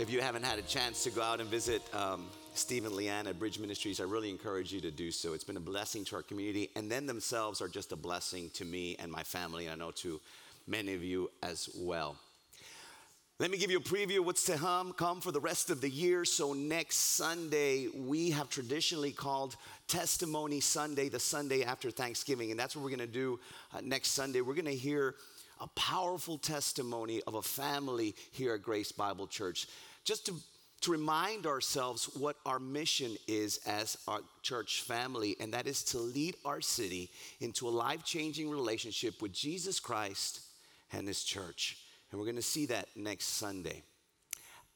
If you haven't had a chance to go out and visit um, Steve and Leanne at Bridge Ministries, I really encourage you to do so. It's been a blessing to our community, and then themselves are just a blessing to me and my family, and I know to many of you as well. Let me give you a preview what's to come for the rest of the year. So, next Sunday, we have traditionally called Testimony Sunday, the Sunday after Thanksgiving. And that's what we're going to do uh, next Sunday. We're going to hear a powerful testimony of a family here at Grace Bible Church. Just to, to remind ourselves what our mission is as our church family, and that is to lead our city into a life changing relationship with Jesus Christ and His church. And we're going to see that next Sunday.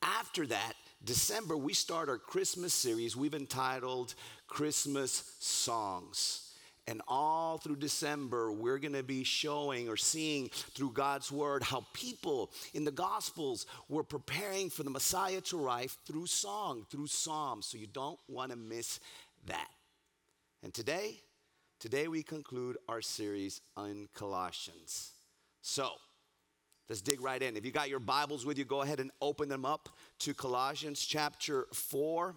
After that, December, we start our Christmas series we've entitled Christmas Songs. And all through December, we're going to be showing or seeing through God's word how people in the Gospels were preparing for the Messiah to arrive through song, through psalms. So you don't want to miss that. And today, today we conclude our series on Colossians. So, Let's dig right in. If you got your Bibles with you, go ahead and open them up to Colossians chapter 4.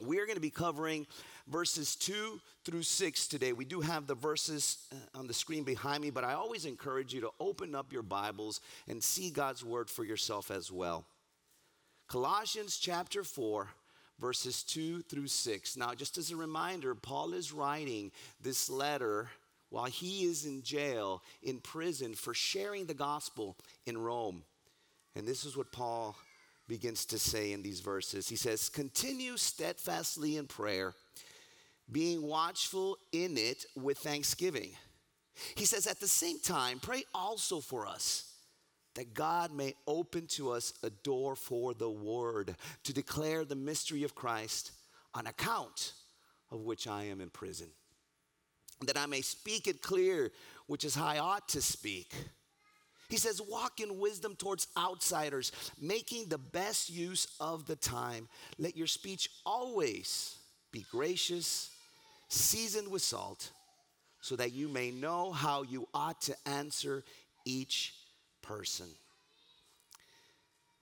We're going to be covering verses 2 through 6 today. We do have the verses uh, on the screen behind me, but I always encourage you to open up your Bibles and see God's word for yourself as well. Colossians chapter 4, verses 2 through 6. Now, just as a reminder, Paul is writing this letter while he is in jail, in prison, for sharing the gospel in Rome. And this is what Paul begins to say in these verses. He says, Continue steadfastly in prayer, being watchful in it with thanksgiving. He says, At the same time, pray also for us that God may open to us a door for the word to declare the mystery of Christ on account of which I am in prison that I may speak it clear, which is how I ought to speak. He says, walk in wisdom towards outsiders, making the best use of the time. Let your speech always be gracious, seasoned with salt, so that you may know how you ought to answer each person.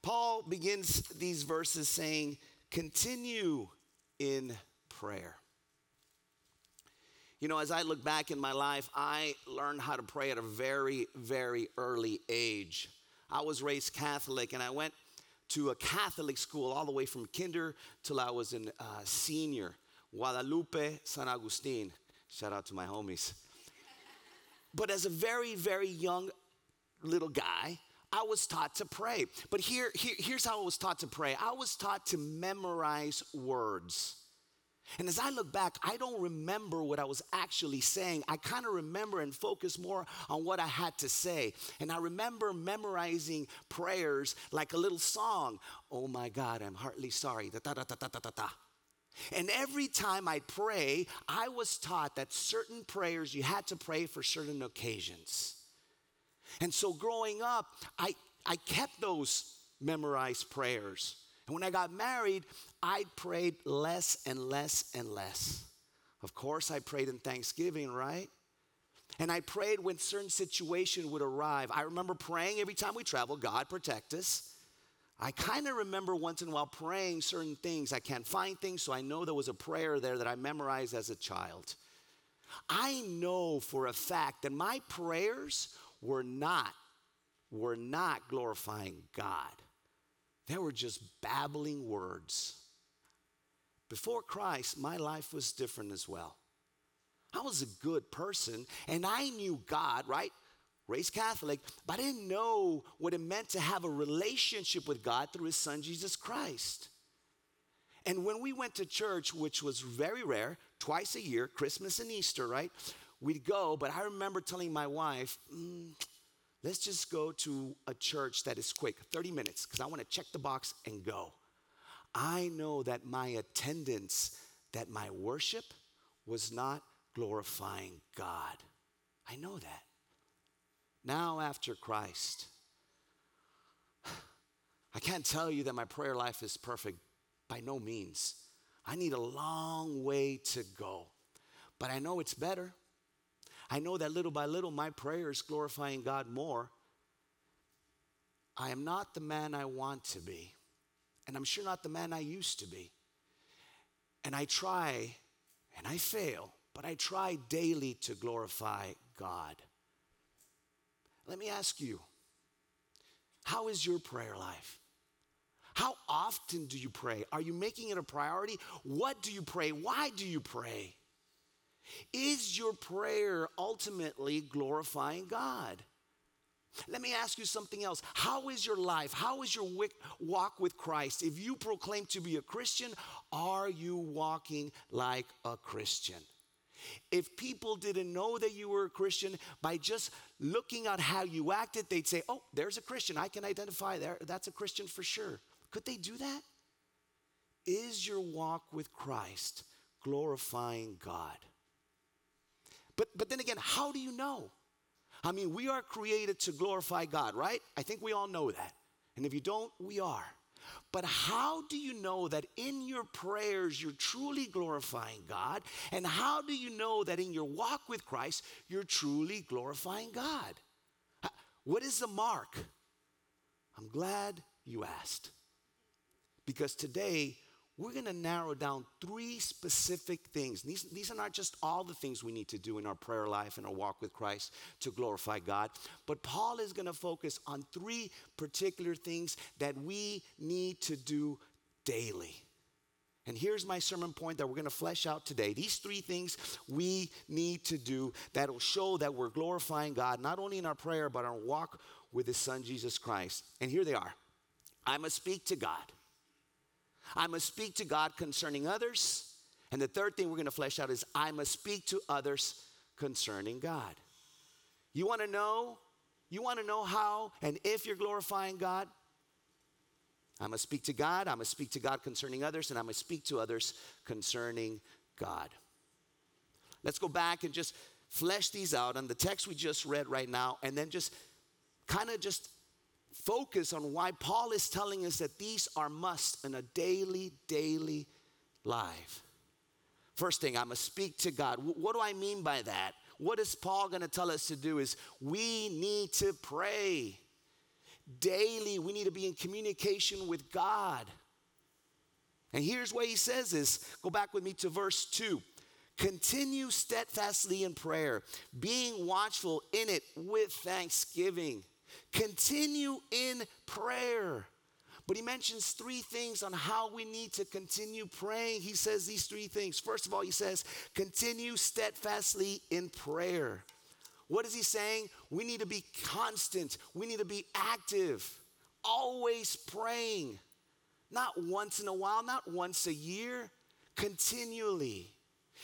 Paul begins these verses saying, continue in prayer. You know, as I look back in my life, I learned how to pray at a very, very early age. I was raised Catholic and I went to a Catholic school all the way from kinder till I was in uh, senior, Guadalupe San Agustin. Shout out to my homies. But as a very, very young little guy, I was taught to pray. But here, here, here's how I was taught to pray I was taught to memorize words. And as I look back, I don't remember what I was actually saying. I kind of remember and focus more on what I had to say. And I remember memorizing prayers like a little song. Oh my God, I'm heartily sorry. Da, da, da, da, da, da, da. And every time I pray, I was taught that certain prayers you had to pray for certain occasions. And so growing up, I, I kept those memorized prayers. And when I got married, I prayed less and less and less. Of course, I prayed in Thanksgiving, right? And I prayed when certain situation would arrive. I remember praying every time we traveled, God protect us. I kind of remember once in a while praying certain things. I can't find things, so I know there was a prayer there that I memorized as a child. I know for a fact that my prayers were not were not glorifying God. They were just babbling words. Before Christ, my life was different as well. I was a good person and I knew God, right? Raised Catholic, but I didn't know what it meant to have a relationship with God through His Son, Jesus Christ. And when we went to church, which was very rare, twice a year, Christmas and Easter, right? We'd go, but I remember telling my wife, mm, let's just go to a church that is quick, 30 minutes, because I want to check the box and go. I know that my attendance, that my worship was not glorifying God. I know that. Now, after Christ, I can't tell you that my prayer life is perfect by no means. I need a long way to go, but I know it's better. I know that little by little my prayer is glorifying God more. I am not the man I want to be. and I'm sure not the man I used to be. And I try, and I fail, but I try daily to glorify God. Let me ask you how is your prayer life? How often do you pray? Are you making it a priority? What do you pray? Why do you pray? Is your prayer ultimately glorifying God? Let me ask you something else. How is your life? How is your walk with Christ? If you proclaim to be a Christian, are you walking like a Christian? If people didn't know that you were a Christian by just looking at how you acted, they'd say, Oh, there's a Christian. I can identify there. That's a Christian for sure. Could they do that? Is your walk with Christ glorifying God? But, but then again, how do you know? I mean, we are created to glorify God, right? I think we all know that. And if you don't, we are. But how do you know that in your prayers you're truly glorifying God? And how do you know that in your walk with Christ you're truly glorifying God? What is the mark? I'm glad you asked. Because today we're going to narrow down three specific things. These, these are not just all the things we need to do in our prayer life and our walk with Christ to glorify God, but Paul is going to focus on three particular things that we need to do daily. And here's my sermon point that we're going to flesh out today. These three things we need to do that will show that we're glorifying God, not only in our prayer, but our walk with His Son, Jesus Christ. And here they are I must speak to God. I must speak to God concerning others. And the third thing we're going to flesh out is I must speak to others concerning God. You want to know? You want to know how and if you're glorifying God? I must speak to God, I must speak to God concerning others, and I must speak to others concerning God. Let's go back and just flesh these out on the text we just read right now, and then just kind of just focus on why Paul is telling us that these are must in a daily, daily life. First thing, I must speak to God. What do I mean by that? What is Paul going to tell us to do? Is we need to pray daily. We need to be in communication with God. And here's what he says is go back with me to verse 2. Continue steadfastly in prayer, being watchful in it with thanksgiving. Continue in prayer. But he mentions three things on how we need to continue praying. He says these three things. First of all, he says, continue steadfastly in prayer. What is he saying? We need to be constant, we need to be active, always praying. Not once in a while, not once a year, continually.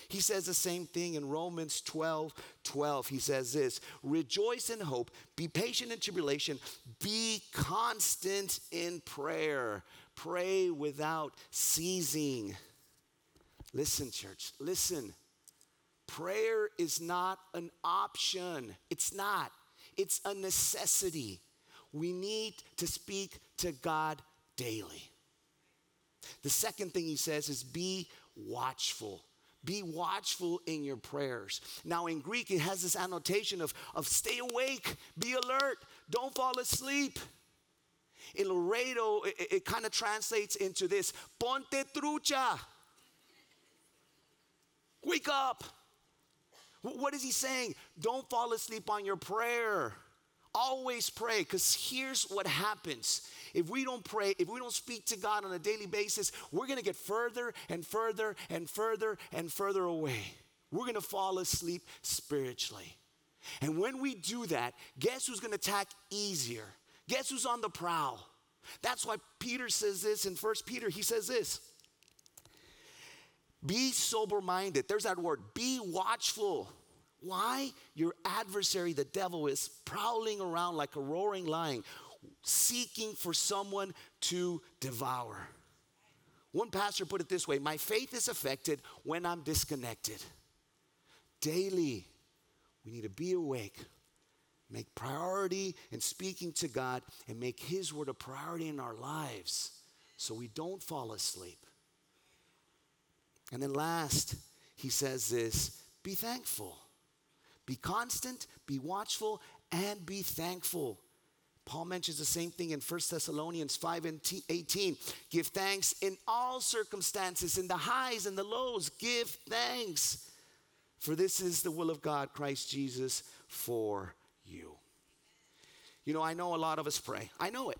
He says the same thing in Romans 12 12. He says this Rejoice in hope, be patient in tribulation, be constant in prayer. Pray without ceasing. Listen, church, listen. Prayer is not an option, it's not, it's a necessity. We need to speak to God daily. The second thing he says is be watchful. Be watchful in your prayers. Now, in Greek, it has this annotation of, of stay awake, be alert, don't fall asleep. In Laredo, it, it kind of translates into this ponte trucha. Wake up. What is he saying? Don't fall asleep on your prayer. Always pray, because here's what happens if we don't pray, if we don't speak to God on a daily basis, we're going to get further and further and further and further away. We're going to fall asleep spiritually. And when we do that, guess who's going to attack easier? Guess who's on the prowl? That's why Peter says this in First Peter. He says this Be sober minded. There's that word. Be watchful. Why? Your adversary, the devil, is prowling around like a roaring lion, seeking for someone to devour. One pastor put it this way My faith is affected when I'm disconnected. Daily, we need to be awake, make priority in speaking to God, and make His word a priority in our lives so we don't fall asleep. And then last, he says this be thankful. Be constant, be watchful, and be thankful. Paul mentions the same thing in 1 Thessalonians 5 and 18. Give thanks in all circumstances, in the highs and the lows. Give thanks. For this is the will of God, Christ Jesus, for you. You know, I know a lot of us pray. I know it.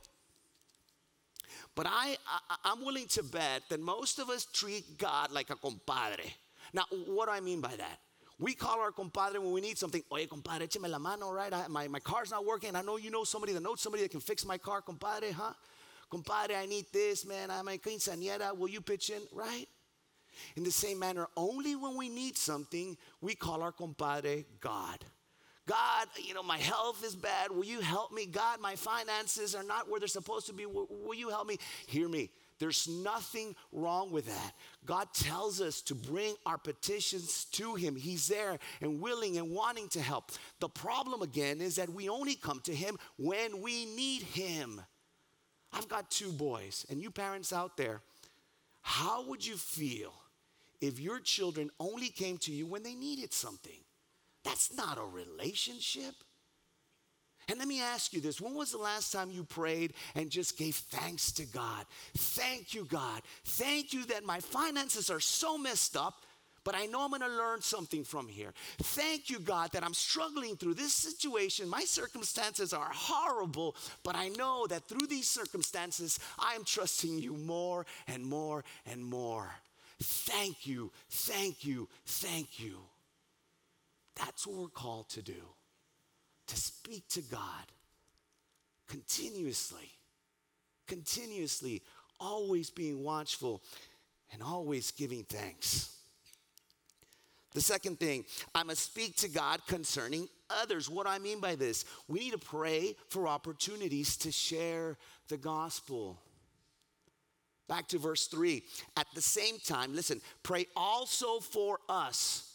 But I, I, am willing to bet that most of us treat God like a compadre. Now, what do I mean by that? We call our compadre when we need something. Oye, compadre, écheme la mano, right? I, my, my car's not working. I know you know somebody that knows somebody that can fix my car, compadre, huh? Compadre, I need this, man. I'm a quinceañera. Will you pitch in, right? In the same manner, only when we need something, we call our compadre God. God, you know, my health is bad. Will you help me? God, my finances are not where they're supposed to be. Will, will you help me? Hear me. There's nothing wrong with that. God tells us to bring our petitions to Him. He's there and willing and wanting to help. The problem again is that we only come to Him when we need Him. I've got two boys, and you parents out there, how would you feel if your children only came to you when they needed something? That's not a relationship. And let me ask you this when was the last time you prayed and just gave thanks to God? Thank you, God. Thank you that my finances are so messed up, but I know I'm gonna learn something from here. Thank you, God, that I'm struggling through this situation. My circumstances are horrible, but I know that through these circumstances, I am trusting you more and more and more. Thank you, thank you, thank you. That's what we're called to do to speak to God continuously, continuously, always being watchful and always giving thanks. The second thing, I must speak to God concerning others. What I mean by this? We need to pray for opportunities to share the gospel. Back to verse 3. At the same time, listen, pray also for us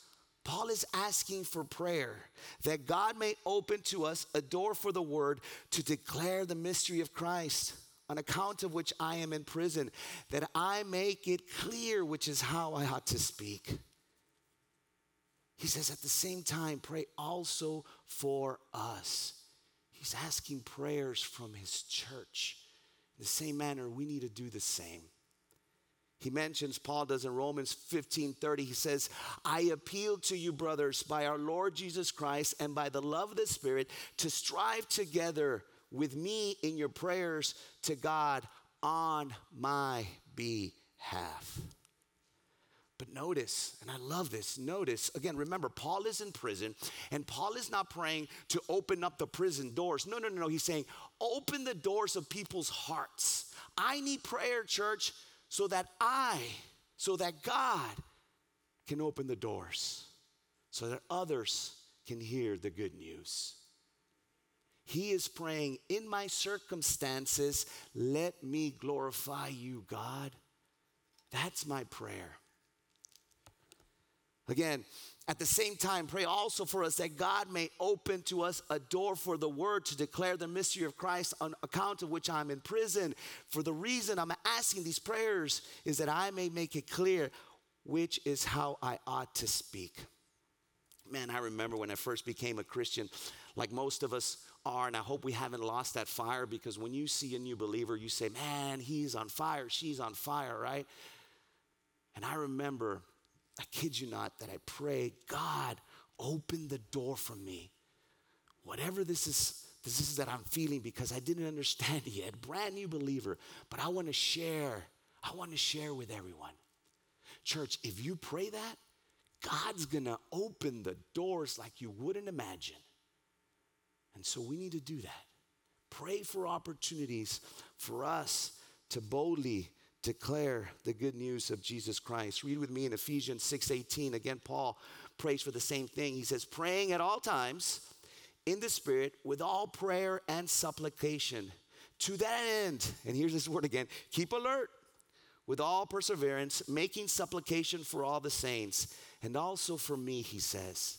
Paul is asking for prayer that God may open to us a door for the word to declare the mystery of Christ, on account of which I am in prison, that I make it clear which is how I ought to speak. He says, at the same time, pray also for us. He's asking prayers from his church. In the same manner, we need to do the same. He mentions, Paul does in Romans 15 30, he says, I appeal to you, brothers, by our Lord Jesus Christ and by the love of the Spirit, to strive together with me in your prayers to God on my behalf. But notice, and I love this, notice, again, remember, Paul is in prison, and Paul is not praying to open up the prison doors. No, no, no, no. He's saying, open the doors of people's hearts. I need prayer, church so that I, so that God can open the doors, so that others can hear the good news. He is praying, in my circumstances, let me glorify you, God. That's my prayer. Again, at the same time, pray also for us that God may open to us a door for the word to declare the mystery of Christ on account of which I'm in prison. For the reason I'm asking these prayers is that I may make it clear which is how I ought to speak. Man, I remember when I first became a Christian, like most of us are, and I hope we haven't lost that fire because when you see a new believer, you say, Man, he's on fire, she's on fire, right? And I remember I kid you not, that I prayed, God, open the door for me. Whatever this is, this is that I'm feeling because I didn't understand yet. Brand new believer, but I want to share. I want to share with everyone. Church, if you pray that, God's going to open the doors like you wouldn't imagine. And so we need to do that. Pray for opportunities for us to boldly declare the good news of Jesus Christ. Read with me in Ephesians 6:18. Again, Paul prays for the same thing. He says, praying at all times in the Spirit with all prayer and supplication. To that end, and here's this word again keep alert with all perseverance, making supplication for all the saints, and also for me, he says,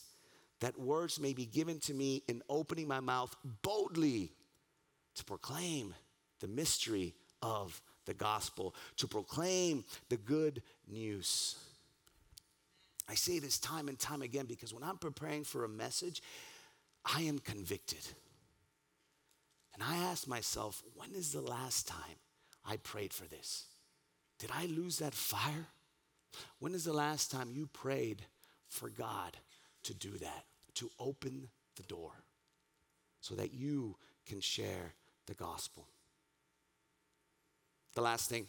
that words may be given to me in opening my mouth boldly to proclaim the mystery of the gospel, to proclaim the good news. I say this time and time again because when I'm preparing for a message, I am convicted. And I ask myself, when is the last time I prayed for this? Did I lose that fire? When is the last time you prayed for God to do that, to open the door so that you can share the gospel? The last thing,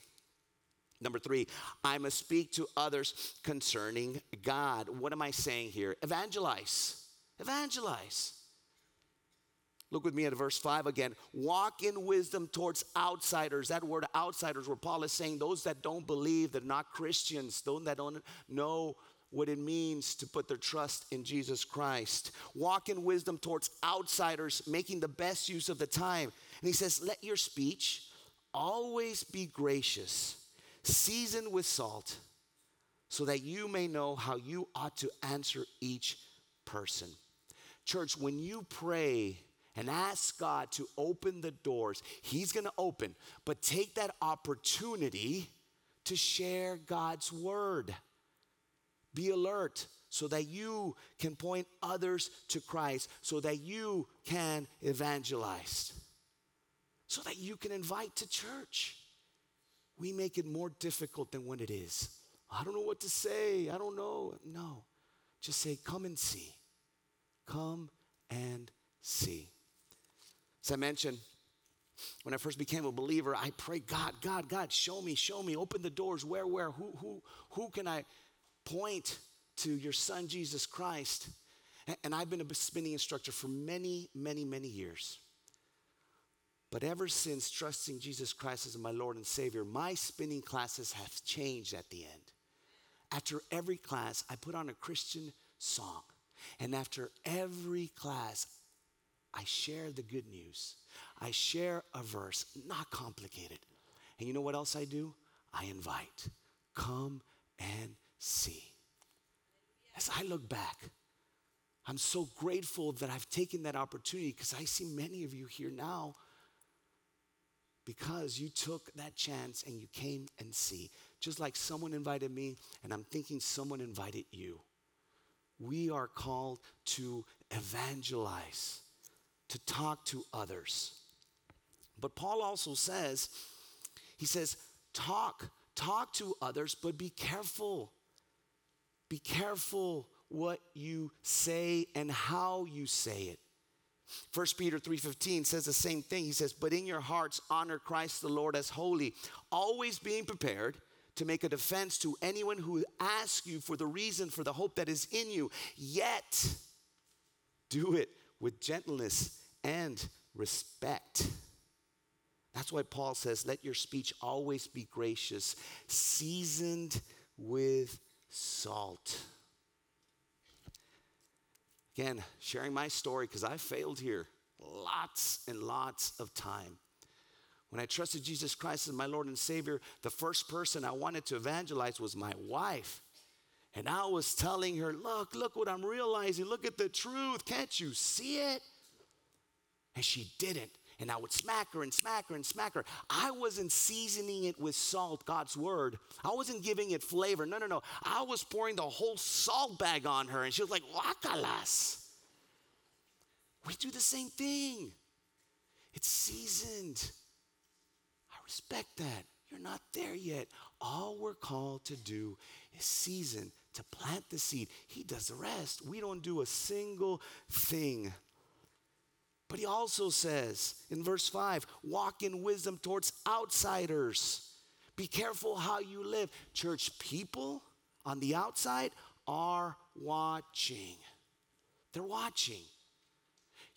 number three, I must speak to others concerning God. What am I saying here? Evangelize. Evangelize. Look with me at verse 5 again. Walk in wisdom towards outsiders. That word outsiders, where Paul is saying those that don't believe, that are not Christians, those that don't know what it means to put their trust in Jesus Christ. Walk in wisdom towards outsiders, making the best use of the time. And he says, Let your speech always be gracious, seasoned with salt, so that you may know how you ought to answer each person. Church, when you pray, and ask God to open the doors. He's going to open, but take that opportunity to share God's word. Be alert so that you can point others to Christ, so that you can evangelize, so that you can invite to church. We make it more difficult than what it is. I don't know what to say. I don't know. No. Just say, come and see. Come and see. As I mentioned, when I first became a believer, I prayed, God, God, God, show me, show me, open the doors. Where, where, who, who, who can I point to your son, Jesus Christ? And I've been a spinning instructor for many, many, many years. But ever since trusting Jesus Christ as my Lord and Savior, my spinning classes have changed at the end. After every class, I put on a Christian song. And after every class, I share the good news. I share a verse, not complicated. And you know what else I do? I invite. Come and see. As I look back, I'm so grateful that I've taken that opportunity because I see many of you here now because you took that chance and you came and see. Just like someone invited me, and I'm thinking someone invited you. We are called to evangelize to talk to others. But Paul also says, he says, talk, talk to others, but be careful. Be careful what you say and how you say it. 1 Peter 3:15 says the same thing. He says, "But in your hearts honor Christ the Lord as holy, always being prepared to make a defense to anyone who asks you for the reason for the hope that is in you. Yet do it with gentleness and respect. That's why Paul says, Let your speech always be gracious, seasoned with salt. Again, sharing my story because I failed here lots and lots of time. When I trusted Jesus Christ as my Lord and Savior, the first person I wanted to evangelize was my wife. And I was telling her, Look, look what I'm realizing. Look at the truth. Can't you see it? And she didn't. And I would smack her and smack her and smack her. I wasn't seasoning it with salt, God's word. I wasn't giving it flavor. No, no, no. I was pouring the whole salt bag on her, and she was like, Wakalas. We do the same thing. It's seasoned. I respect that. You're not there yet. All we're called to do is season, to plant the seed. He does the rest. We don't do a single thing. But he also says in verse 5 walk in wisdom towards outsiders. Be careful how you live. Church people on the outside are watching. They're watching.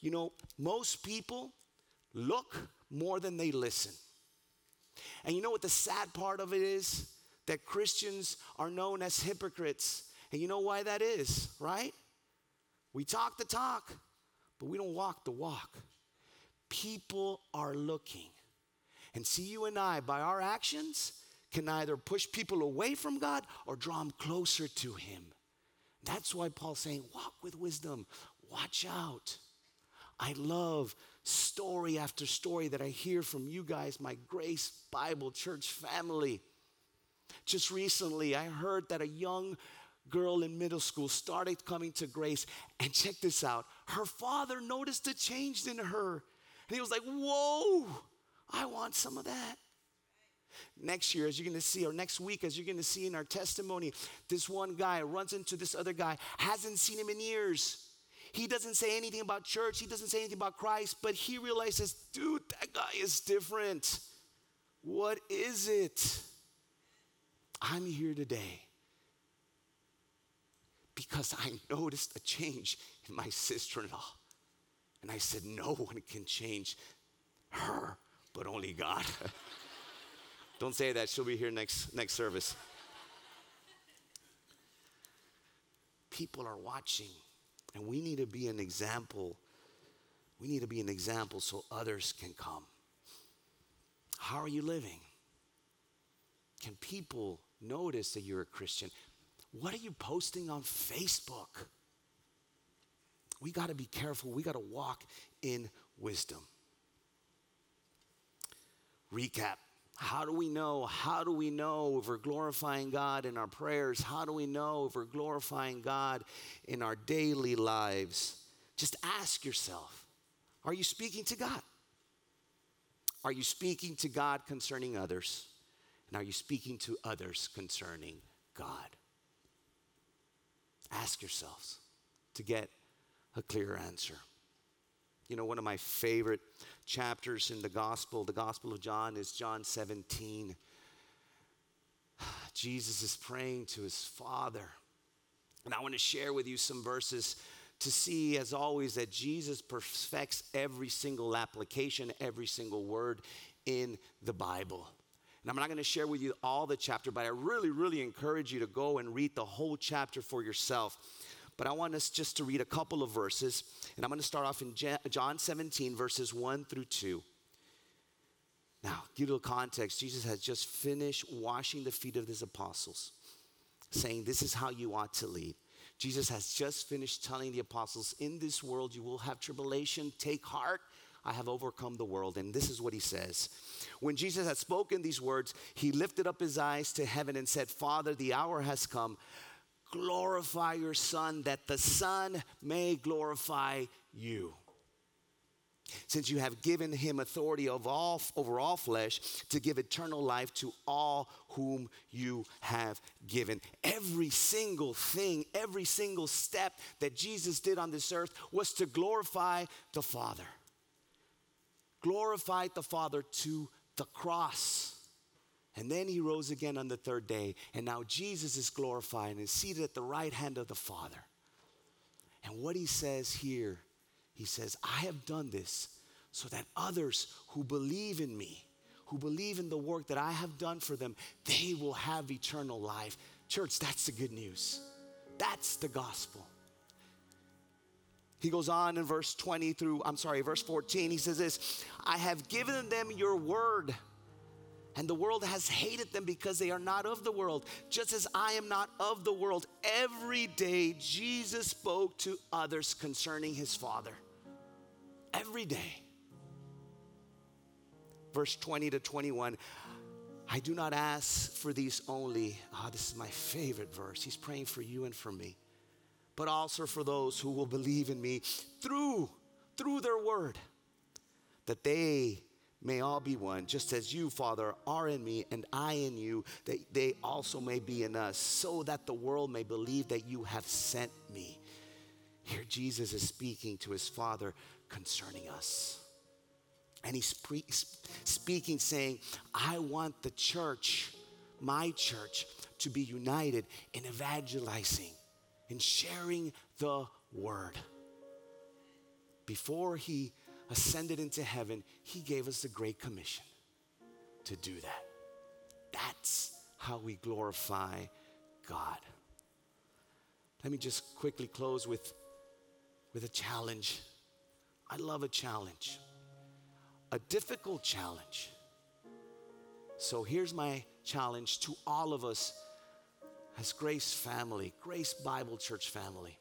You know, most people look more than they listen. And you know what the sad part of it is? That Christians are known as hypocrites. And you know why that is, right? We talk the talk, but we don't walk the walk. People are looking. And see, you and I, by our actions, can either push people away from God or draw them closer to Him. That's why Paul's saying, walk with wisdom, watch out. I love story after story that I hear from you guys, my Grace Bible Church family. Just recently, I heard that a young girl in middle school started coming to grace. And check this out her father noticed a change in her. And he was like, Whoa, I want some of that. Next year, as you're gonna see, or next week, as you're gonna see in our testimony, this one guy runs into this other guy, hasn't seen him in years. He doesn't say anything about church, he doesn't say anything about Christ, but he realizes, dude, that guy is different. What is it? I'm here today because I noticed a change in my sister in law. And I said, No one can change her, but only God. Don't say that, she'll be here next, next service. People are watching, and we need to be an example. We need to be an example so others can come. How are you living? Can people notice that you're a Christian? What are you posting on Facebook? We got to be careful. We got to walk in wisdom. Recap. How do we know? How do we know if we're glorifying God in our prayers? How do we know if we're glorifying God in our daily lives? Just ask yourself Are you speaking to God? Are you speaking to God concerning others? And are you speaking to others concerning God? Ask yourselves to get a clear answer. You know, one of my favorite chapters in the gospel, the gospel of John, is John 17. Jesus is praying to his Father. And I want to share with you some verses to see, as always, that Jesus perfects every single application, every single word in the Bible. And I'm not going to share with you all the chapter, but I really, really encourage you to go and read the whole chapter for yourself. But I want us just to read a couple of verses, and I'm going to start off in John 17, verses 1 through 2. Now, give a little context. Jesus has just finished washing the feet of his apostles, saying, This is how you ought to lead. Jesus has just finished telling the apostles, In this world you will have tribulation. Take heart. I have overcome the world. And this is what he says. When Jesus had spoken these words, he lifted up his eyes to heaven and said, Father, the hour has come. Glorify your Son, that the Son may glorify you. Since you have given him authority of all, over all flesh to give eternal life to all whom you have given. Every single thing, every single step that Jesus did on this earth was to glorify the Father glorified the Father to the cross. And then he rose again on the third day. And now Jesus is glorified and is seated at the right hand of the Father. And what he says here, he says, I have done this so that others who believe in me, who believe in the work that I have done for them, they will have eternal life. Church, that's the good news. That's the gospel. He goes on in verse 20 through, I'm sorry, verse 14. He says this I have given them your word, and the world has hated them because they are not of the world, just as I am not of the world. Every day, Jesus spoke to others concerning his Father. Every day. Verse 20 to 21. I do not ask for these only. Ah, this is my favorite verse. He's praying for you and for me but also for those who will believe in me through through their word that they may all be one just as you father are in me and i in you that they also may be in us so that the world may believe that you have sent me. Here jesus is speaking to his father concerning us. And he's pre- speaking saying i want the church my church to be united in evangelizing in sharing the word. Before he ascended into heaven, he gave us the Great Commission to do that. That's how we glorify God. Let me just quickly close with, with a challenge. I love a challenge, a difficult challenge. So here's my challenge to all of us as Grace family, Grace Bible Church family,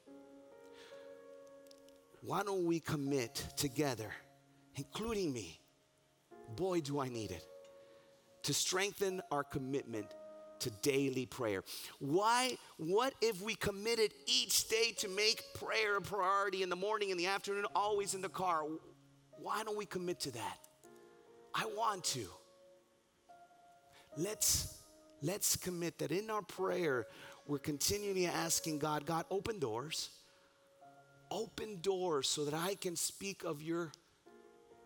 why don't we commit together, including me? Boy, do I need it to strengthen our commitment to daily prayer. Why? What if we committed each day to make prayer a priority in the morning, in the afternoon, always in the car? Why don't we commit to that? I want to. Let's let's commit that in our prayer we're continually asking God, God, open doors. Open doors so that I can speak of your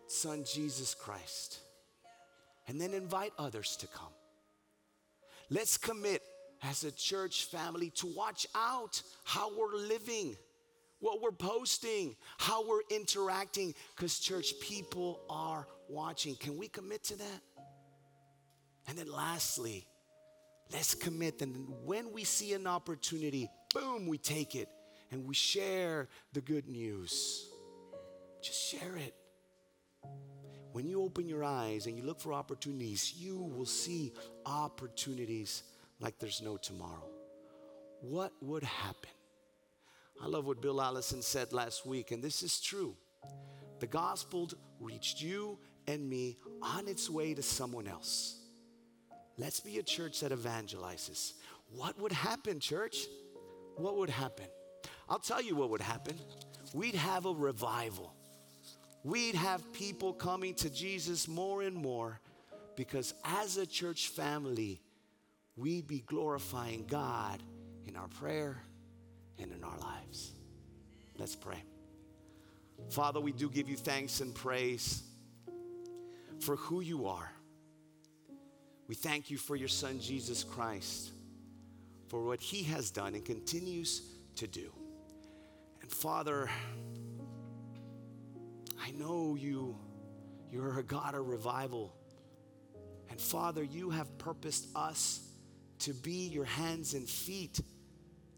son Jesus Christ. And then invite others to come. Let's commit as a church family to watch out how we're living, what we're posting, how we're interacting, because church people are watching. Can we commit to that? And then lastly, let's commit that when we see an opportunity, boom, we take it and we share the good news. Just share it. When you open your eyes and you look for opportunities, you will see opportunities like there's no tomorrow. What would happen? I love what Bill Allison said last week, and this is true. The gospel reached you and me on its way to someone else. Let's be a church that evangelizes. What would happen, church? What would happen? I'll tell you what would happen. We'd have a revival. We'd have people coming to Jesus more and more because as a church family, we'd be glorifying God in our prayer and in our lives. Let's pray. Father, we do give you thanks and praise for who you are. We thank you for your son, Jesus Christ, for what he has done and continues to do. And Father, I know you, you're a God of revival. And Father, you have purposed us to be your hands and feet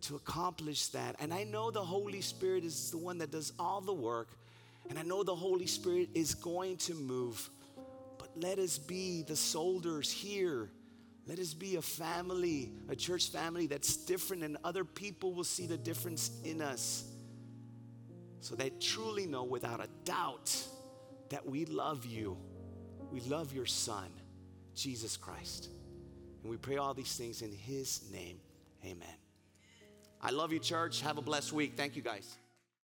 to accomplish that. And I know the Holy Spirit is the one that does all the work. And I know the Holy Spirit is going to move. Let us be the soldiers here. Let us be a family, a church family that's different, and other people will see the difference in us. So they truly know without a doubt that we love you. We love your Son, Jesus Christ. And we pray all these things in His name. Amen. I love you, church. Have a blessed week. Thank you, guys.